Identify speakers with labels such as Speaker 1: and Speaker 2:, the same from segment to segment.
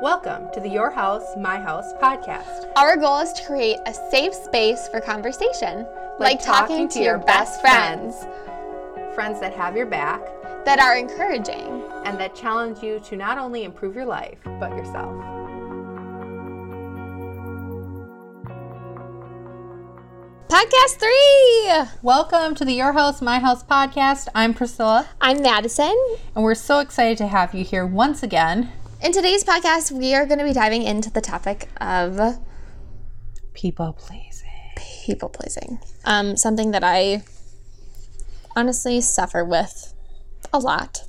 Speaker 1: Welcome to the Your House, My House podcast.
Speaker 2: Our goal is to create a safe space for conversation, like, talking, to your best friends
Speaker 1: Friends that have your back
Speaker 2: that are encouraging.
Speaker 1: and that challenge you to not only improve your life, but yourself.
Speaker 2: Podcast three.
Speaker 1: Welcome to the Your House, My House podcast. I'm Priscilla,
Speaker 2: I'm Madison.
Speaker 1: and we're so excited to have you here once again.
Speaker 2: In today's podcast, we are going to be diving into the topic of
Speaker 1: People pleasing.
Speaker 2: people pleasing. Um, something that I honestly suffer with a lot.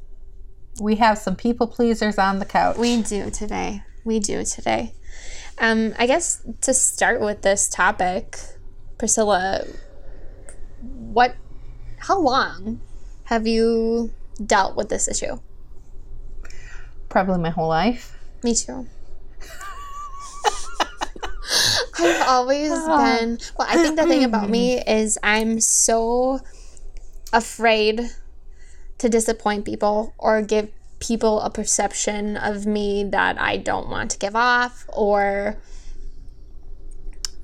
Speaker 1: We have some people pleasers on the couch.
Speaker 2: We do today. We do today. Um, I guess to start with this topic, Priscilla, what, how long have you dealt with this issue?
Speaker 1: Probably my whole life.
Speaker 2: Me too. I've always ah. been. Well, I think the thing about me is I'm so afraid to disappoint people or give people a perception of me that I don't want to give off or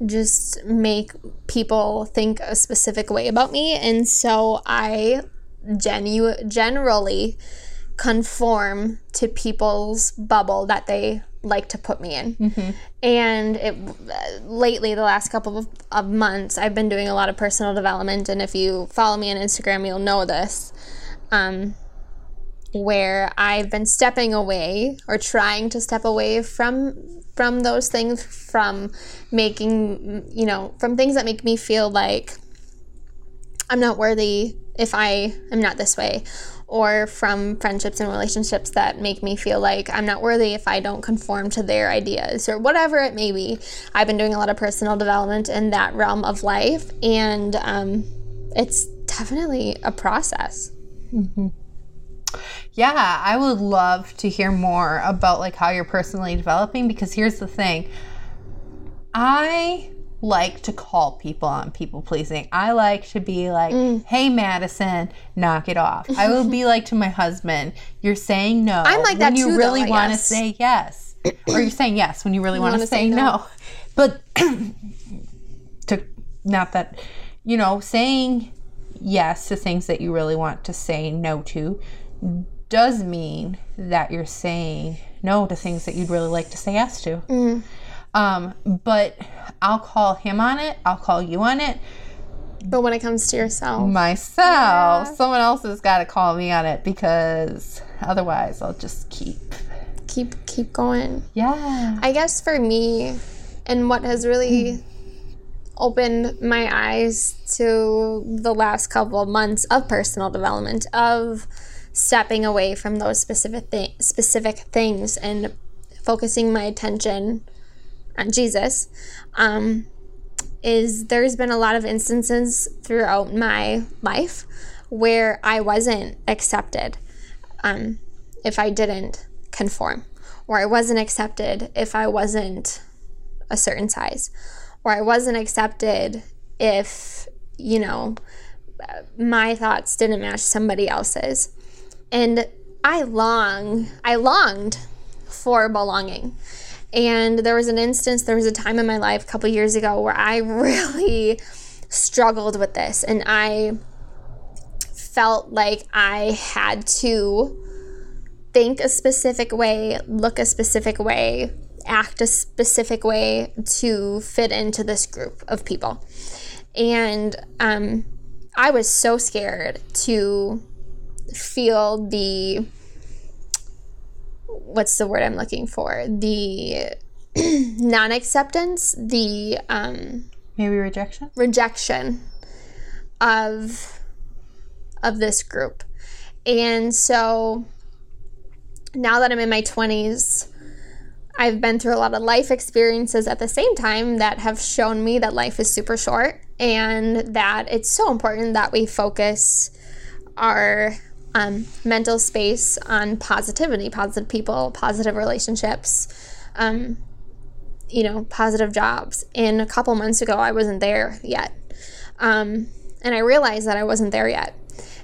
Speaker 2: just make people think a specific way about me. And so I genu- generally conform to people's bubble that they like to put me in. And it lately, the last couple of, of months, I've been doing a lot of personal development. And if you follow me on Instagram, you'll know this. Um, where I've been stepping away or trying to step away from from those things, from making you know, from things that make me feel like I'm not worthy if I am not this way, or from friendships and relationships that make me feel like I'm not worthy if I don't conform to their ideas, or whatever it may be. I've been doing a lot of personal development in that realm of life, and um, it's definitely a process.
Speaker 1: Yeah, I would love to hear more about like how you're personally developing because here's the thing. I like to call people on people pleasing. I like to be like,
Speaker 2: Mm.
Speaker 1: "Hey Madison, knock it off." I will be like to my husband, "You're saying no."
Speaker 2: I'm like
Speaker 1: when
Speaker 2: that
Speaker 1: you
Speaker 2: too,
Speaker 1: really want to say yes. or you're saying yes when you really want to say,
Speaker 2: say no.
Speaker 1: no. But to not that you know, saying yes to things that you really want to say no to does mean that you're saying no to things that you'd really like to say yes to.
Speaker 2: Mm.
Speaker 1: Um, but I'll call him on it. I'll call you on it.
Speaker 2: But when it comes to yourself,
Speaker 1: Myself, someone else has got to call me on it because otherwise I'll just keep.
Speaker 2: keep keep going.
Speaker 1: Yeah.
Speaker 2: I guess for me, and what has really opened my eyes to the last couple of months of personal development, of stepping away from those specific thi- specific things and focusing my attention on Jesus, um, is there's been a lot of instances throughout my life where I wasn't accepted um, if I didn't conform, or I wasn't accepted if I wasn't a certain size, or I wasn't accepted if, you know, my thoughts didn't match somebody else's. And I long, I longed for belonging. And there was an instance, there was a time in my life a couple years ago where I really struggled with this and I felt like I had to think a specific way, look a specific way, act a specific way to fit into this group of people. And um, I was so scared to feel the what's the word I'm looking for? The non acceptance, the um,
Speaker 1: Maybe rejection?
Speaker 2: rejection of of this group. And so now that I'm in my 20s, I've been through a lot of life experiences at the same time that have shown me that life is super short and that it's so important that we focus our um, mental space on positivity, positive people, positive relationships, um, you know, positive jobs. And a couple months ago, I wasn't there yet. Um, and I realized that I wasn't there yet.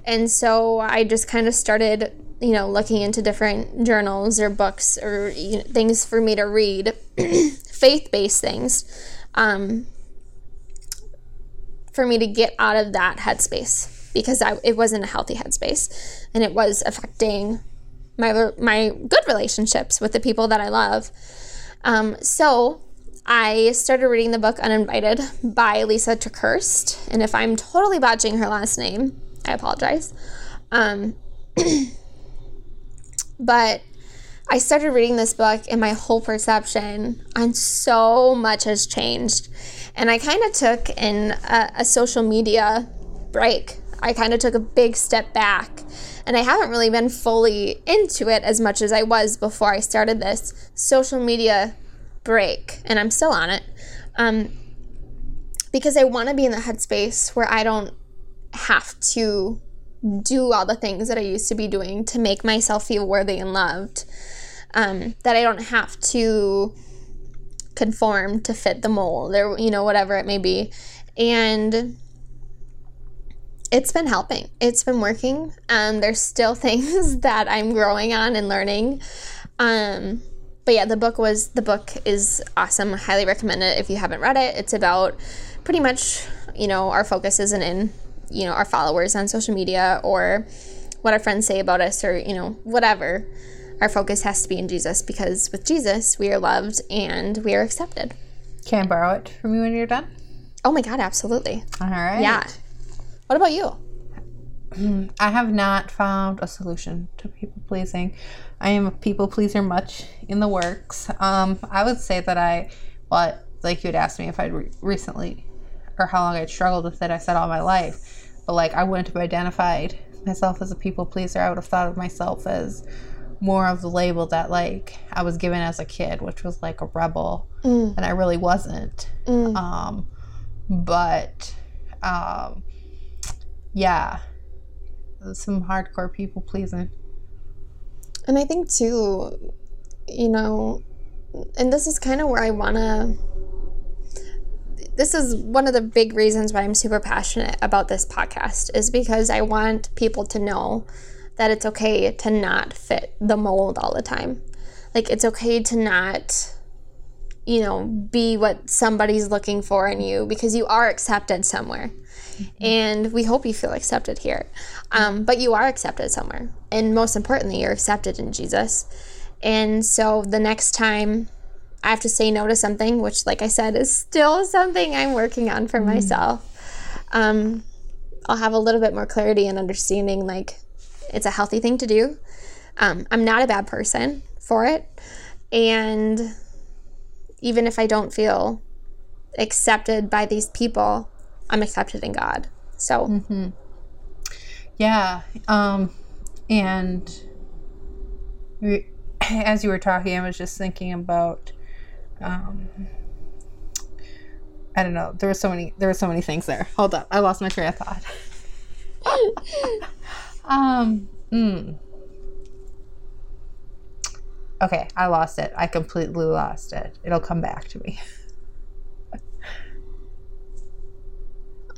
Speaker 2: And so I just kind of started you know, looking into different journals or books or you know, things for me to read, faith based things, um, for me to get out of that headspace because I, it wasn't a healthy headspace and it was affecting my, my good relationships with the people that I love. Um, so I started reading the book Uninvited by Lysa TerKeurst. And if I'm totally botching her last name, I apologize. Um, but I started reading this book, and my whole perception on so much has changed. And I kind of took in a, a social media break. I kind of took a big step back. And I haven't really been fully into it as much as I was before I started this social media break. And I'm still on it. Um, because I want to be in the headspace where I don't have to do all the things that I used to be doing to make myself feel worthy and loved. Um, that I don't have to conform to fit the mold or, you know, whatever it may be. And it's been helping, it's been working. Um, there's still things that I'm growing on and learning. Um, but yeah, the book was the book is awesome. I highly recommend it if you haven't read it. It's about pretty much, you know, our focus isn't in you know our followers on social media or what our friends say about us or you know whatever our focus has to be in jesus because with jesus we are loved and we are accepted
Speaker 1: Can I borrow it from you when you're done?
Speaker 2: oh my god absolutely
Speaker 1: All right.
Speaker 2: yeah what about you
Speaker 1: I have not found a solution to people pleasing. I am a people pleaser much in the works. Um, I would say that I, well, like you had asked me if I'd re- recently or how long I'd struggled with it. I said all my life, but like I wouldn't have identified myself as a people pleaser. I would have thought of myself as more of the label that like I was given as a kid, which was like a rebel, and I really wasn't. Um, but um, yeah, some hardcore people pleasing.
Speaker 2: and i think too you know and this is kind of where i want to this is one of the big reasons why i'm super passionate about this podcast is because i want people to know that it's okay to not fit the mold all the time like it's okay to not you know be what somebody's looking for in you because you are accepted somewhere. And we hope you feel accepted here. Um, but you are accepted somewhere. And most importantly you're accepted in jesus. And so the next time i have to say no to something which like i said is still something i'm working on for myself um, i'll have a little bit more clarity and understanding like it's a healthy thing to do. Um, i'm not a bad person for it. And even if i don't feel accepted by these people i'm accepted in god so
Speaker 1: Yeah. Um, and as you were talking, I was just thinking about. Um, I don't know. There were so many. There were so many things there. Hold up, I lost my train of thought. um. Mm. Okay, I lost it. I completely lost it. It'll come back to me.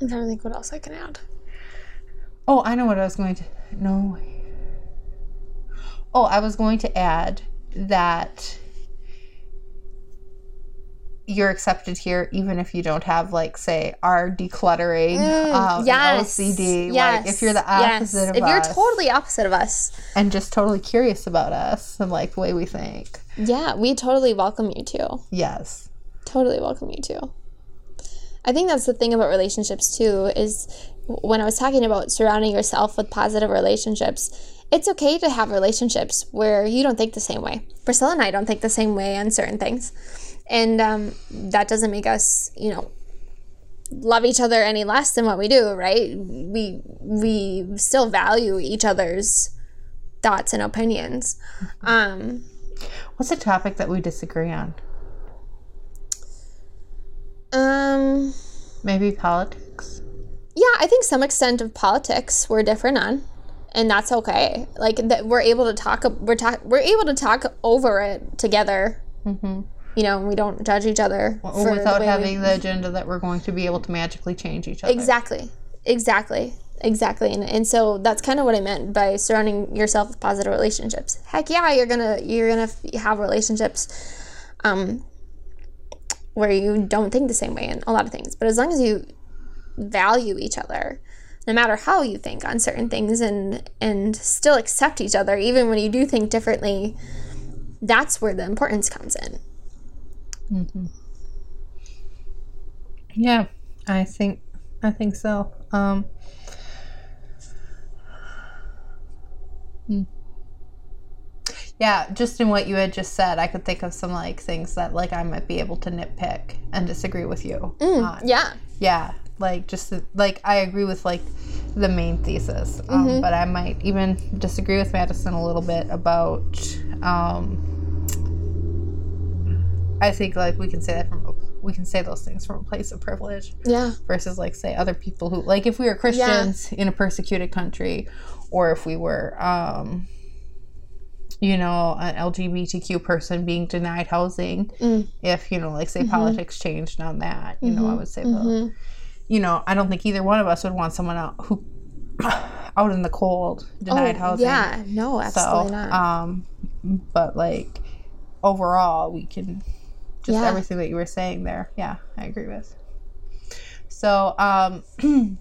Speaker 2: i'm trying to think what else i can add
Speaker 1: Oh, I know what I was going to. No. Oh, I was going to add that you're accepted here even if you don't have like say our decluttering um, and
Speaker 2: yes
Speaker 1: OCD
Speaker 2: yes
Speaker 1: like if you're the opposite
Speaker 2: yes.
Speaker 1: of
Speaker 2: if
Speaker 1: us
Speaker 2: you're totally opposite of us.
Speaker 1: and just totally curious about us and like the way we think.
Speaker 2: Yeah we totally welcome you too.
Speaker 1: Yes.
Speaker 2: Totally welcome you too. I think that's the thing about relationships too is when i was talking about surrounding yourself with positive relationships it's okay to have relationships where you don't think the same way. Priscilla and i don't think the same way on certain things and um, that doesn't make us you know love each other any less than what we do right? We we still value each other's thoughts and opinions. Um,
Speaker 1: what's a topic that we disagree on?
Speaker 2: Um
Speaker 1: maybe politics?
Speaker 2: yeah i think some extent of politics we're different on and that's okay. Like that we're able to talk we're talk we're able to talk over it together you know we don't judge each other the
Speaker 1: without
Speaker 2: we-
Speaker 1: having the agenda that we're going to be able to magically change each other.
Speaker 2: Exactly. Exactly. Exactly. And, and so that's kind of what i meant by surrounding yourself with positive relationships. Heck yeah you're gonna you're gonna f- have relationships um where you don't think the same way in a lot of things. But as long as you value each other no matter how you think on certain things and and still accept each other even when you do think differently that's where the importance comes in
Speaker 1: Yeah, I think I think so. Um hmm. Yeah, just in what you had just said, I could think of some like things that like I might be able to nitpick and disagree with you on.
Speaker 2: yeah
Speaker 1: Yeah, like just like I agree with like the main thesis, um,
Speaker 2: Mm-hmm.
Speaker 1: but I might even disagree with Madison a little bit about. Um, I think like we can say that from a, we can say those things from a place of privilege
Speaker 2: yeah
Speaker 1: versus like say other people who like if we were Christians in a persecuted country, or if we were. Um, you know, an LGBTQ person being denied housing,
Speaker 2: Mm.
Speaker 1: if, you know, like say
Speaker 2: Mm-hmm.
Speaker 1: politics changed on that, you know, I would say the, you know, I don't think either one of us would want someone out who out in the cold denied housing.
Speaker 2: Oh, yeah no
Speaker 1: So,
Speaker 2: absolutely not
Speaker 1: um, but like overall, we can just
Speaker 2: Yeah.
Speaker 1: everything that you were saying there. Yeah, I agree with. So, um,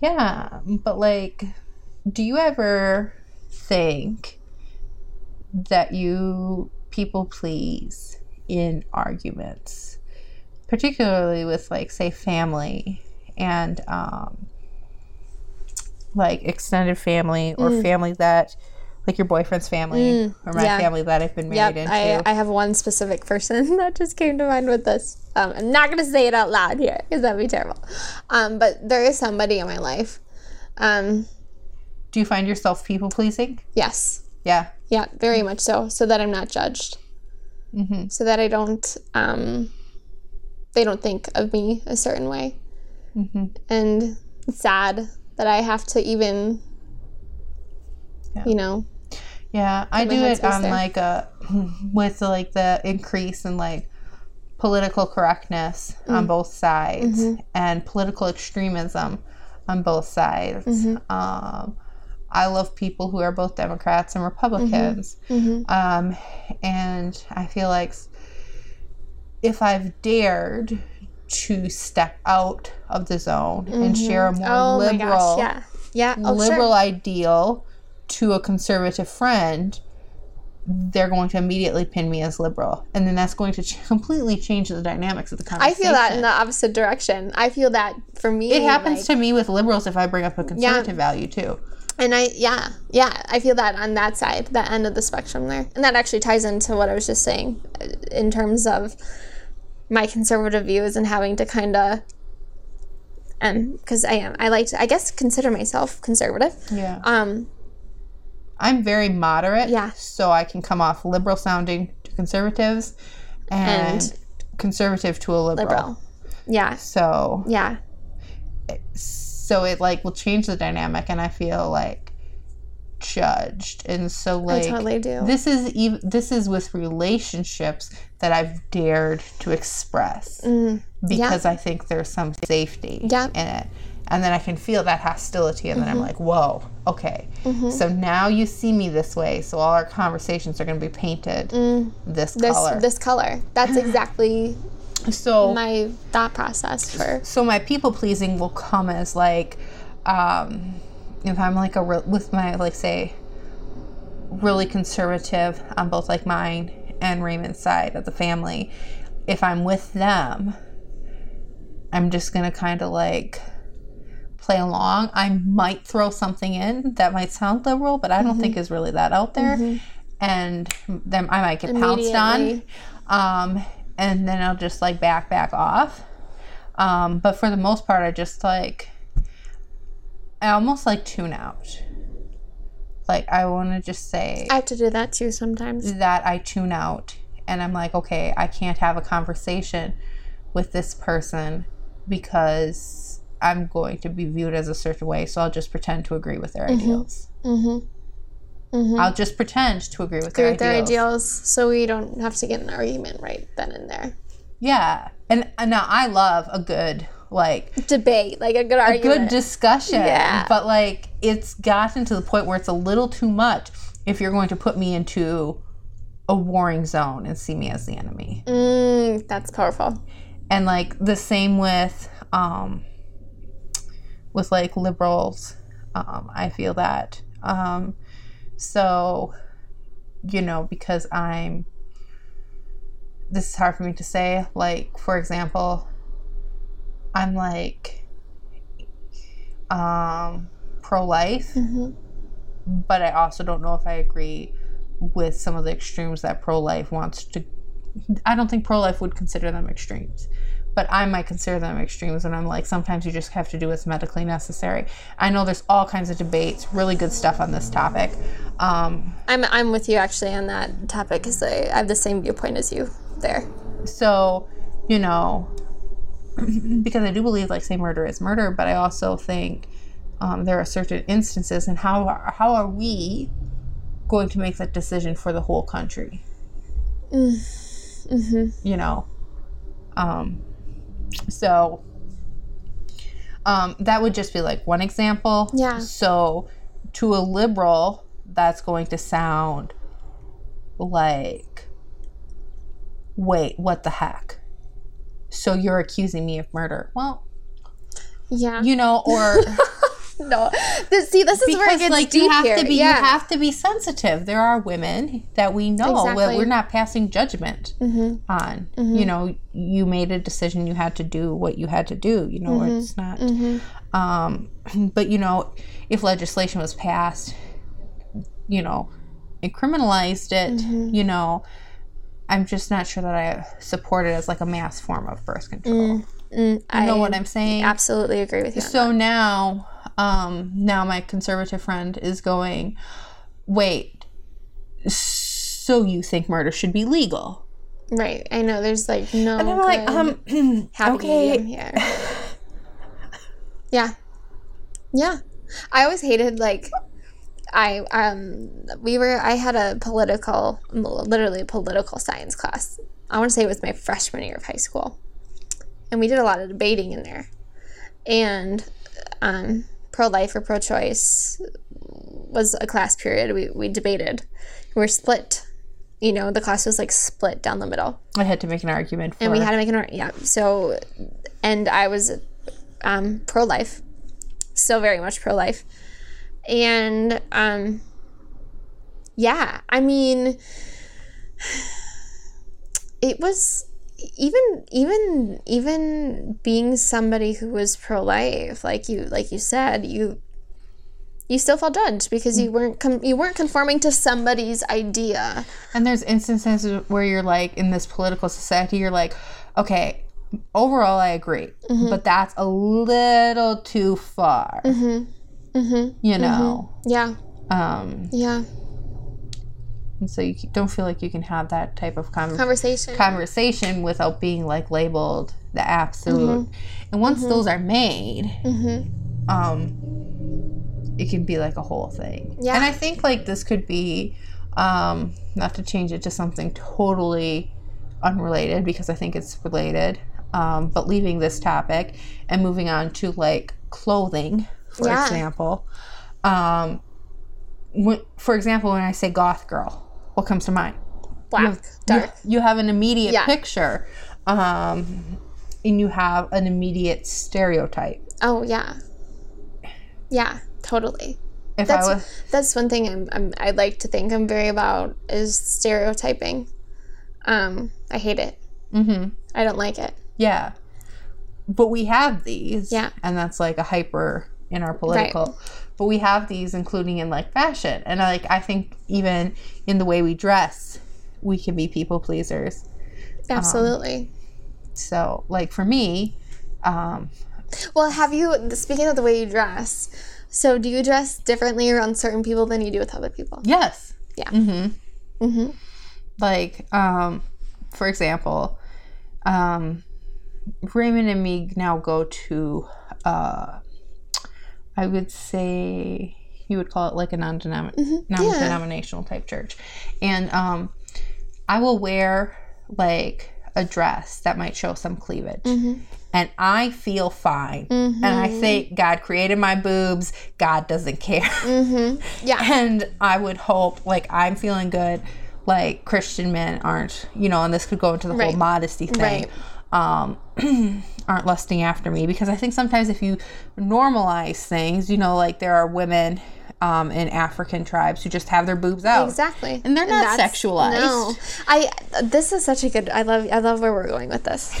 Speaker 1: yeah, but like, do you ever think that you people please in arguments, particularly with like, say, family and um, like extended family or family that, like your boyfriend's family or my
Speaker 2: Mm. yeah.
Speaker 1: family that I've been
Speaker 2: Yep,
Speaker 1: married into?
Speaker 2: I, I have one specific person that just came to mind with this. Um, I'm not going to say it out loud here because that'd be terrible. Um, but there is somebody in my life. Um,
Speaker 1: do you find yourself people pleasing?
Speaker 2: yes.
Speaker 1: Yeah.
Speaker 2: Yeah, very much so. So that I'm not judged. So that I don't, um, they don't think of me a certain way. And it's sad that I have to even,
Speaker 1: Yeah.
Speaker 2: you know,
Speaker 1: Yeah, I do it on
Speaker 2: there.
Speaker 1: like a with like the increase in like political correctness on
Speaker 2: Mm.
Speaker 1: both sides
Speaker 2: Mm-hmm.
Speaker 1: and political extremism on both sides.
Speaker 2: Mm-hmm.
Speaker 1: Um, I love people who are both Democrats and Republicans,
Speaker 2: Mm-hmm.
Speaker 1: um, and I feel like if I've dared to step out of the zone and share a more
Speaker 2: oh
Speaker 1: liberal
Speaker 2: yeah. Yeah, oh,
Speaker 1: liberal
Speaker 2: sure.
Speaker 1: ideal to a conservative friend, they're going to immediately pin me as liberal, and then that's going to ch- completely change the dynamics of the conversation.
Speaker 2: I feel that in the opposite direction. I feel that for me,
Speaker 1: it happens
Speaker 2: like-
Speaker 1: to me with liberals if I bring up a conservative value too.
Speaker 2: And I, yeah, yeah, I feel that on that side, that end of the spectrum there. And that actually ties into what I was just saying uh, in terms of my conservative views and having to kind of, um, because I am, I like to, I guess, consider myself conservative.
Speaker 1: Yeah,
Speaker 2: Um,
Speaker 1: I'm very moderate.
Speaker 2: Yeah.
Speaker 1: so I can come off liberal sounding to conservatives, and,
Speaker 2: And-
Speaker 1: conservative to a liberal.
Speaker 2: liberal. Yeah,
Speaker 1: So
Speaker 2: yeah,
Speaker 1: so it like will change the dynamic and i feel like judged and so like
Speaker 2: I totally do.
Speaker 1: this is even this is with relationships that i've dared to express because i think there's some safety
Speaker 2: Mm, Yeah.
Speaker 1: in it and then i can feel that hostility and then
Speaker 2: Mm-hmm.
Speaker 1: i'm like whoa okay so now you see me this way so all our conversations are going to be painted this,
Speaker 2: Mm. this
Speaker 1: color
Speaker 2: this color. That's exactly
Speaker 1: so
Speaker 2: my thought process for.
Speaker 1: so my people pleasing will come as like um if i'm like a re- with my like say really conservative on both like mine and raymond's side of the family if i'm with them i'm just gonna kind of like play along i might throw something in that might sound liberal but i don't think is really that out there and then i might get pounced on um, and then I'll just like back back off. Um, but for the most part, I just like I almost like tune out. Like I want to just say
Speaker 2: I have to do that too sometimes.
Speaker 1: that I tune out, and I'm like, okay, I can't have a conversation with this person because I'm going to be viewed as a certain way. So I'll just pretend to agree with their ideals. I'll just pretend to agree with their,
Speaker 2: With their
Speaker 1: ideals.
Speaker 2: ideals, so we don't have to get an argument right then and there.
Speaker 1: Yeah. And, and now I love a good like
Speaker 2: Debate, like a good argument, a
Speaker 1: good discussion.
Speaker 2: Yeah.
Speaker 1: But like it's gotten to the point where it's a little too much if you're going to put me into a warring zone and see me as the enemy.
Speaker 2: mm, that's powerful.
Speaker 1: And like the same with um with like liberals. Um, I feel that. Um so you know, because I'm this is hard for me to say. Like, for example, I'm like um pro life,
Speaker 2: hmm
Speaker 1: but I also don't know if I agree with some of the extremes that pro life wants to. I don't think pro life would consider them extremes, but I might consider them extremes. And I'm like, sometimes you just have to do what's medically necessary. I know there's all kinds of debates, really good stuff on this topic. Um,
Speaker 2: I'm I'm with you actually on that topic because I, I have the same viewpoint as you there.
Speaker 1: so, you know, because I do believe like say murder is murder, but I also think um, there are certain instances, and how are, how are we going to make that decision for the whole country?
Speaker 2: Mm-hmm.
Speaker 1: You know, um, so um, that would just be like one example.
Speaker 2: Yeah.
Speaker 1: So to a liberal, that's going to sound like, wait, what the heck? So you're accusing me of murder? Well,
Speaker 2: Yeah.
Speaker 1: you know, or
Speaker 2: no. This, see, this is where it gets
Speaker 1: like
Speaker 2: deep
Speaker 1: you have
Speaker 2: here.
Speaker 1: to be,
Speaker 2: yeah.
Speaker 1: you have to be sensitive. There are women that we know that
Speaker 2: Exactly.
Speaker 1: we're not passing judgment
Speaker 2: Mhm.
Speaker 1: on. You know, you made a decision. You had to do what you had to do. You know,
Speaker 2: Mm-hmm.
Speaker 1: it's not.
Speaker 2: Mhm.
Speaker 1: Um, but you know, if legislation was passed, you know, and criminalized it,
Speaker 2: Mm-hmm.
Speaker 1: you know, I'm just not sure that I support it as like a mass form of birth control.
Speaker 2: Mm,
Speaker 1: You know
Speaker 2: I
Speaker 1: what I'm saying?
Speaker 2: absolutely agree with you.
Speaker 1: So now, um, now my conservative friend is going, wait, so you think murder should be legal?
Speaker 2: Right. I know. There's like no.
Speaker 1: And I'm like, um,
Speaker 2: happy
Speaker 1: okay.
Speaker 2: here. yeah. Yeah. I always hated like I um we were I had a political literally political science class. I want to say it was my freshman year of high school. And we did a lot of debating in there. And um pro life or pro choice was a class period. We we debated. We were split. You know, the class was like split down the middle
Speaker 1: I had to make an argument for
Speaker 2: and we had to make an ar- yeah so and i was um, pro-life still very much pro-life and um yeah i mean it was even even even being somebody who was pro-life like you like you said you you still felt judged because you weren't com- you weren't conforming to somebody's idea.
Speaker 1: And there's instances where you're like in this political society, you're like, okay, overall I agree,
Speaker 2: Mm-hmm.
Speaker 1: but that's a little too far.
Speaker 2: mm-hmm.
Speaker 1: You know,
Speaker 2: yeah.
Speaker 1: Um,
Speaker 2: yeah
Speaker 1: and so you don't feel like you can have that type of con-
Speaker 2: conversation
Speaker 1: conversation without being like labeled the absolute. And once those are made,
Speaker 2: mm-hmm.
Speaker 1: um, it can be like a whole thing.
Speaker 2: Yeah.
Speaker 1: And I think like this could be, um, not to change it to something totally unrelated because I think it's related, um, but leaving this topic and moving on to like clothing, for
Speaker 2: Yeah.
Speaker 1: example. Um, when, for example, when I say goth girl, what comes to mind?
Speaker 2: black dark
Speaker 1: You, you have an immediate
Speaker 2: Yeah.
Speaker 1: picture, um, and you have an immediate stereotype.
Speaker 2: oh yeah yeah totally
Speaker 1: If
Speaker 2: that's
Speaker 1: I was,
Speaker 2: that's one thing I'm, I'm i'd like to think i'm very about is stereotyping um i hate it
Speaker 1: hmm
Speaker 2: i don't like it
Speaker 1: yeah, but we have these,
Speaker 2: Yeah.
Speaker 1: and that's like a hyper in our political. But we have these, including in like fashion, and like I think even in the way we dress, we can be people pleasers.
Speaker 2: absolutely
Speaker 1: So, like for me, um,
Speaker 2: well have you speaking of the way you dress so do you dress differently around certain people than you do with other people
Speaker 1: yes,
Speaker 2: Yeah.
Speaker 1: mm-hmm.
Speaker 2: mm-hmm
Speaker 1: like um, for example, um, Raymond and me now go to, uh, I would say you would call it like a non-denom- non-denominational type church, and um, I will wear like a dress that might show some cleavage,
Speaker 2: Mm-hmm.
Speaker 1: and I feel fine. And I think God created my boobs. God doesn't care.
Speaker 2: Yeah.
Speaker 1: and I would hope, like, I'm feeling good. Like, Christian men aren't, you know, and this could go into the
Speaker 2: Right.
Speaker 1: whole modesty thing. Um, aren't lusting after me because I think sometimes if you normalize things, you know, like there are women um, in African tribes who just have their boobs out.
Speaker 2: Exactly.
Speaker 1: And they're not
Speaker 2: that's-
Speaker 1: sexualized.
Speaker 2: No. I this is such a good I love I love where we're going with this.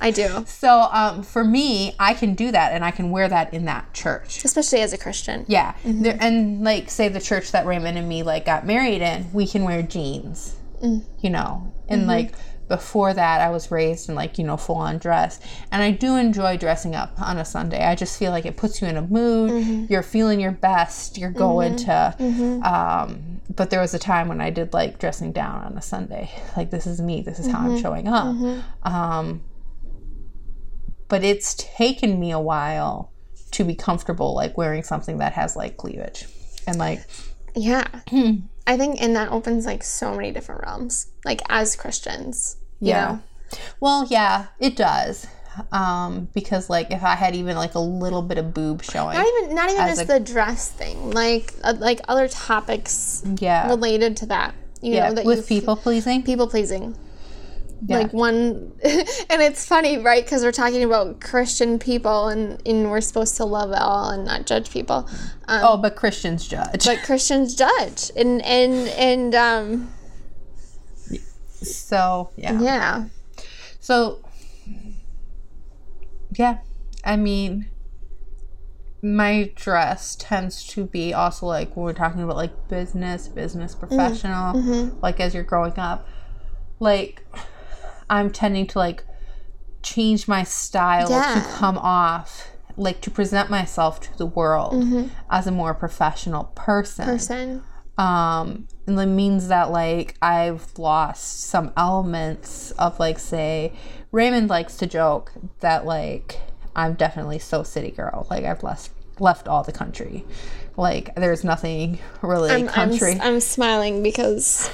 Speaker 2: I do.
Speaker 1: So um, for me, I can do that and I can wear that in that church.
Speaker 2: Especially as a Christian.
Speaker 1: Yeah, there, and like say the church that Raymond and me like got married in, we can wear jeans, you know, and like before that, I was raised in like you know full on dress, and I do enjoy dressing up on a Sunday. I just feel like it puts you in a mood. Mm-hmm. You're feeling your best. You're going mm-hmm. to. Mm-hmm. Um, but there was a time when I did like dressing down on a Sunday. Like this is me. This is how I'm showing up. Um, but it's taken me a while to be comfortable like wearing something that has like cleavage and like
Speaker 2: Yeah. I think and that opens like so many different realms. Like as Christians.
Speaker 1: Yeah.
Speaker 2: know?
Speaker 1: well yeah it does um because like if i had even like a little bit of boob showing
Speaker 2: Not even not even
Speaker 1: As
Speaker 2: just
Speaker 1: a-
Speaker 2: the dress thing. Like uh, like other topics
Speaker 1: yeah
Speaker 2: related to that. You
Speaker 1: yeah
Speaker 2: know, that
Speaker 1: with people pleasing
Speaker 2: people pleasing.
Speaker 1: Yeah.
Speaker 2: Like one, and it's funny, right? Because we're talking about Christian people, and, and we're supposed to love all and not judge people. Um,
Speaker 1: oh but christians judge
Speaker 2: but Christians judge, and and and um,
Speaker 1: so yeah.
Speaker 2: Yeah,
Speaker 1: So, yeah, I mean, my dress tends to be also like when we're talking about like business, business mm-hmm. professional, mm-hmm. like as you're growing up, like I'm tending to like change my style to come off, like to present myself to the world mm-hmm. as a more professional person.
Speaker 2: Person.
Speaker 1: um and that means that like i've lost some elements of like say raymond likes to joke that like i'm definitely so city girl like i've left left all the country. Like there's nothing really
Speaker 2: I'm,
Speaker 1: country.
Speaker 2: I'm, I'm smiling because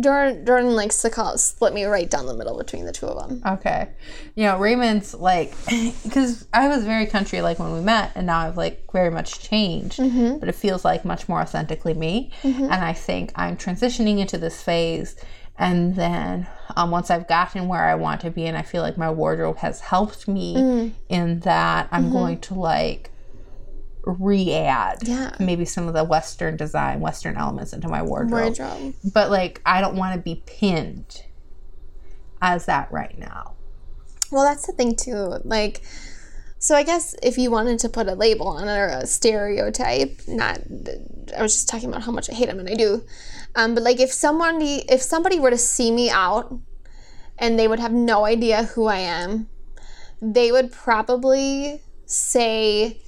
Speaker 2: Jordan, Jordan likes to call split me right down the middle between the two of them.
Speaker 1: Okay. You know, Raymond's like, because I was very country like when we met, and now I've like very much changed, mm-hmm. but it feels like much more authentically me. Mm-hmm. And I think I'm transitioning into this phase. And then um, once I've gotten where I want to be, and I feel like my wardrobe has helped me mm. in that, I'm mm-hmm. going to like re add
Speaker 2: Yeah.
Speaker 1: maybe some of the Western design, Western elements into my wardrobe
Speaker 2: Wardrobe.
Speaker 1: but like I don't want to be pinned as that right now.
Speaker 2: Well, that's the thing too. Like, so I guess if you wanted to put a label on it or a stereotype, not, I was just talking about how much I hate them, and I do. Um, but like, if somebody, if somebody were to see me out, and they would have no idea who I am, they would probably say,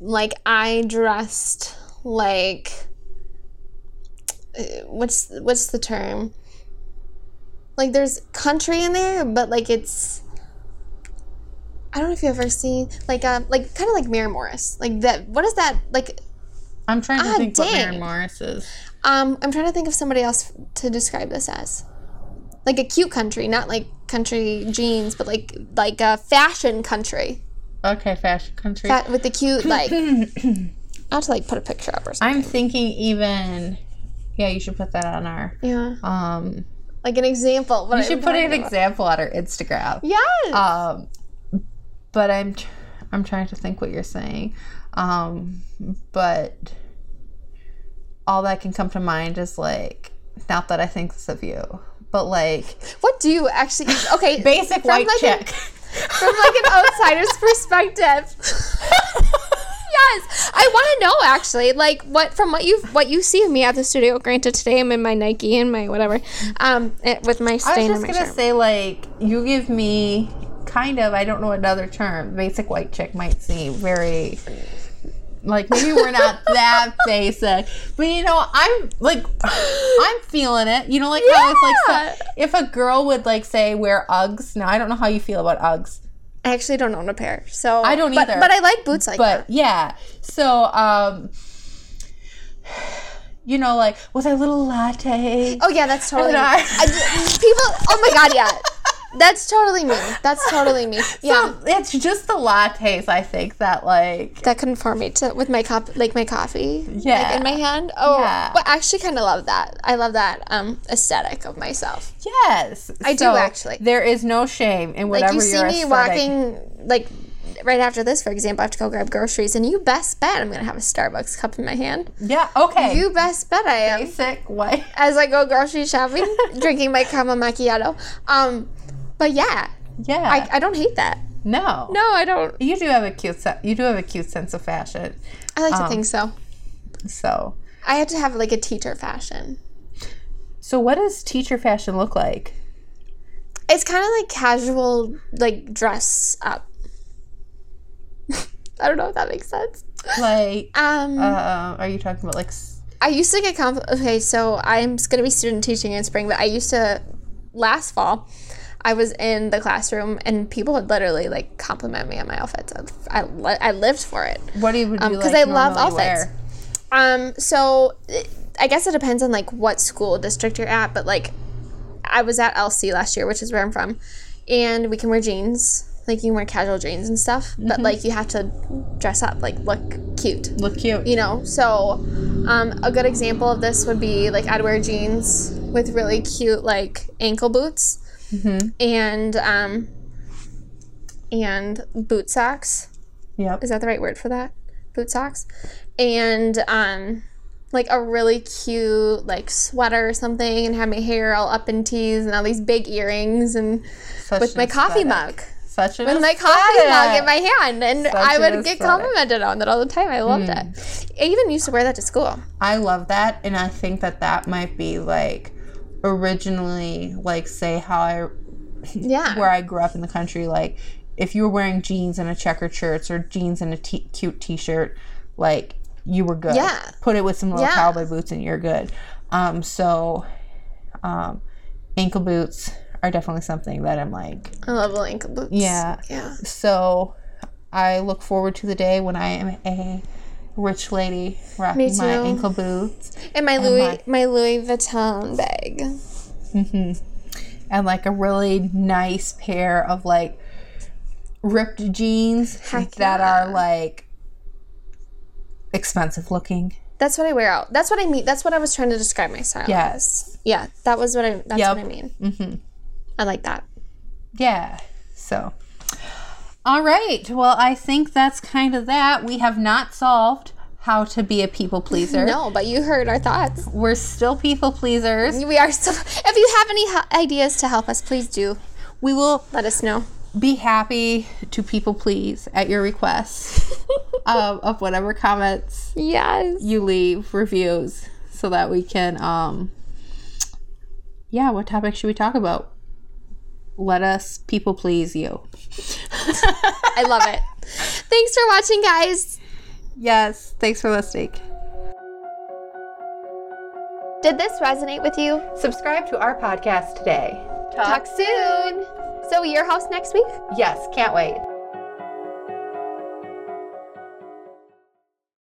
Speaker 2: like, I dressed like, uh, what's what's the term? Like, there's country in there, but like it's. I don't know if you've ever seen like uh like kind of like Maren Morris like that. What is that like?
Speaker 1: I'm trying to
Speaker 2: Ah,
Speaker 1: think what Maren
Speaker 2: dang.
Speaker 1: Morris is.
Speaker 2: Um, I'm trying to think of somebody else to describe this as, like a cute country, not like country jeans, but like like a fashion country
Speaker 1: Okay, fashion country.
Speaker 2: With the cute like. I'll have to like put a picture up or something.
Speaker 1: I'm thinking even. Yeah, you should put that on our.
Speaker 2: yeah,
Speaker 1: Um,
Speaker 2: like an example. What
Speaker 1: you should put an
Speaker 2: about.
Speaker 1: example on our Instagram.
Speaker 2: Yes.
Speaker 1: Um, but I'm, tr- I'm trying to think what you're saying. Um, but all that can come to mind is like, not that I think this of you, but like
Speaker 2: what do you actually? Okay,
Speaker 1: basic white
Speaker 2: like
Speaker 1: chick.
Speaker 2: A, from like an outsider's perspective. yes, I want to know actually, like what from what you what you see of me at the studio. Granted, today I'm in my Nike and my whatever, um, eh, with my stain.
Speaker 1: I
Speaker 2: was
Speaker 1: just gonna
Speaker 2: shirt.
Speaker 1: say like you give me kind of I don't know another term. Basic white chick might seem very like maybe we're not that basic, but you know I'm like I'm feeling it. You know like how if like so, if a girl would like say wear Uggs. Now I don't know how you feel about Uggs,
Speaker 2: I actually don't own a pair, so
Speaker 1: I don't either.
Speaker 2: But I like boots like
Speaker 1: but
Speaker 2: that.
Speaker 1: yeah. So um, you know like with a little latte.
Speaker 2: Oh yeah, that's totally.
Speaker 1: I-
Speaker 2: I people, oh my god, yeah. That's totally me. That's totally me. Yeah.
Speaker 1: So it's just the lattes, I think, that like
Speaker 2: that conform me to with my cup like my coffee
Speaker 1: Yeah.
Speaker 2: like in my hand oh
Speaker 1: Yeah.
Speaker 2: but I actually kind of love that i love that um aesthetic of myself
Speaker 1: yes.
Speaker 2: I do actually.
Speaker 1: There is no shame in
Speaker 2: like
Speaker 1: whatever
Speaker 2: you see me
Speaker 1: aesthetic-
Speaker 2: walking like right after this for example i have to go grab groceries and you best bet i'm gonna have a starbucks cup in my hand
Speaker 1: Yeah, okay.
Speaker 2: you best bet i am
Speaker 1: basic white.
Speaker 2: as i go grocery shopping drinking my caramel macchiato um but yeah
Speaker 1: Yeah.
Speaker 2: I, I don't hate that
Speaker 1: no.
Speaker 2: no i don't
Speaker 1: You do have a cute se- you do have a cute sense of fashion.
Speaker 2: i like to
Speaker 1: Um,
Speaker 2: think so
Speaker 1: So
Speaker 2: i had to have like a teacher fashion
Speaker 1: So what does teacher fashion look like?
Speaker 2: It's kind of like casual, like dress up. I don't know if that makes sense.
Speaker 1: Like
Speaker 2: Um,
Speaker 1: uh, are you talking about like s-
Speaker 2: I used to get comp. Okay, so I'm going to be student teaching in spring, but I used to last fall. I was in the classroom and people would literally like compliment me on my outfits. I, li- I lived for it.
Speaker 1: what do you would you
Speaker 2: because
Speaker 1: like
Speaker 2: I love outfits.
Speaker 1: wear?
Speaker 2: Um, so it- I guess it depends on like what school district you're at, but like I was at LC last year, which is where I'm from, and we can wear jeans. Like you can wear casual jeans and stuff, but like you have to dress up, like look cute,
Speaker 1: Look cute.
Speaker 2: you know. So, um, a good example of this would be like I'd wear jeans with really cute like ankle boots, and um, and boot socks.
Speaker 1: Yep.
Speaker 2: is that the right word for that? Boot socks? And um like a really cute like sweater or something and have my hair all up in tees and all these big earrings and
Speaker 1: Such
Speaker 2: with
Speaker 1: an
Speaker 2: my coffee mug.
Speaker 1: Such an
Speaker 2: with my coffee mug in my hand. And
Speaker 1: Such
Speaker 2: i
Speaker 1: an
Speaker 2: would get complimented on that all the time. I loved it. I even used to wear that to school.
Speaker 1: I love that, and I think that that might be like originally like say how I
Speaker 2: yeah
Speaker 1: where I grew up in the country. Like if you were wearing jeans and a checkered shirt or jeans and a t- cute t-shirt, like you were good.
Speaker 2: Yeah.
Speaker 1: Put it with some little
Speaker 2: Yeah.
Speaker 1: cowboy boots and you're good. Um, so um, ankle boots are definitely something that I'm like.
Speaker 2: i love ankle boots
Speaker 1: Yeah.
Speaker 2: yeah
Speaker 1: So I look forward to the day when I am a rich lady rocking my ankle boots
Speaker 2: and my louis
Speaker 1: my-
Speaker 2: my louis vuitton bag
Speaker 1: and like a really nice pair of like ripped jeans
Speaker 2: Heck
Speaker 1: that
Speaker 2: yeah.
Speaker 1: are like expensive looking.
Speaker 2: that's what i wear out that's what i mean that's what i was trying to describe my style
Speaker 1: Yes.
Speaker 2: yeah that was what i that's
Speaker 1: Yep.
Speaker 2: what i mean mm-hmm. i like that
Speaker 1: Yeah. So all right. Well, I think that's kind of that. We have not solved how to be a people pleaser.
Speaker 2: No, but you heard our thoughts.
Speaker 1: We're still people pleasers.
Speaker 2: We are still. If you have any ideas to help us, please do
Speaker 1: We will
Speaker 2: let us know.
Speaker 1: be happy to people please at your request um, of whatever comments
Speaker 2: Yes.
Speaker 1: you leave reviews so that we can um yeah what topic should we talk about let us people please you
Speaker 2: I love it. Thanks for watching, guys.
Speaker 1: yes thanks for listening
Speaker 2: Did this resonate with you?
Speaker 1: subscribe to our podcast today
Speaker 2: Talk soon. So, your house next week?
Speaker 1: yes can't wait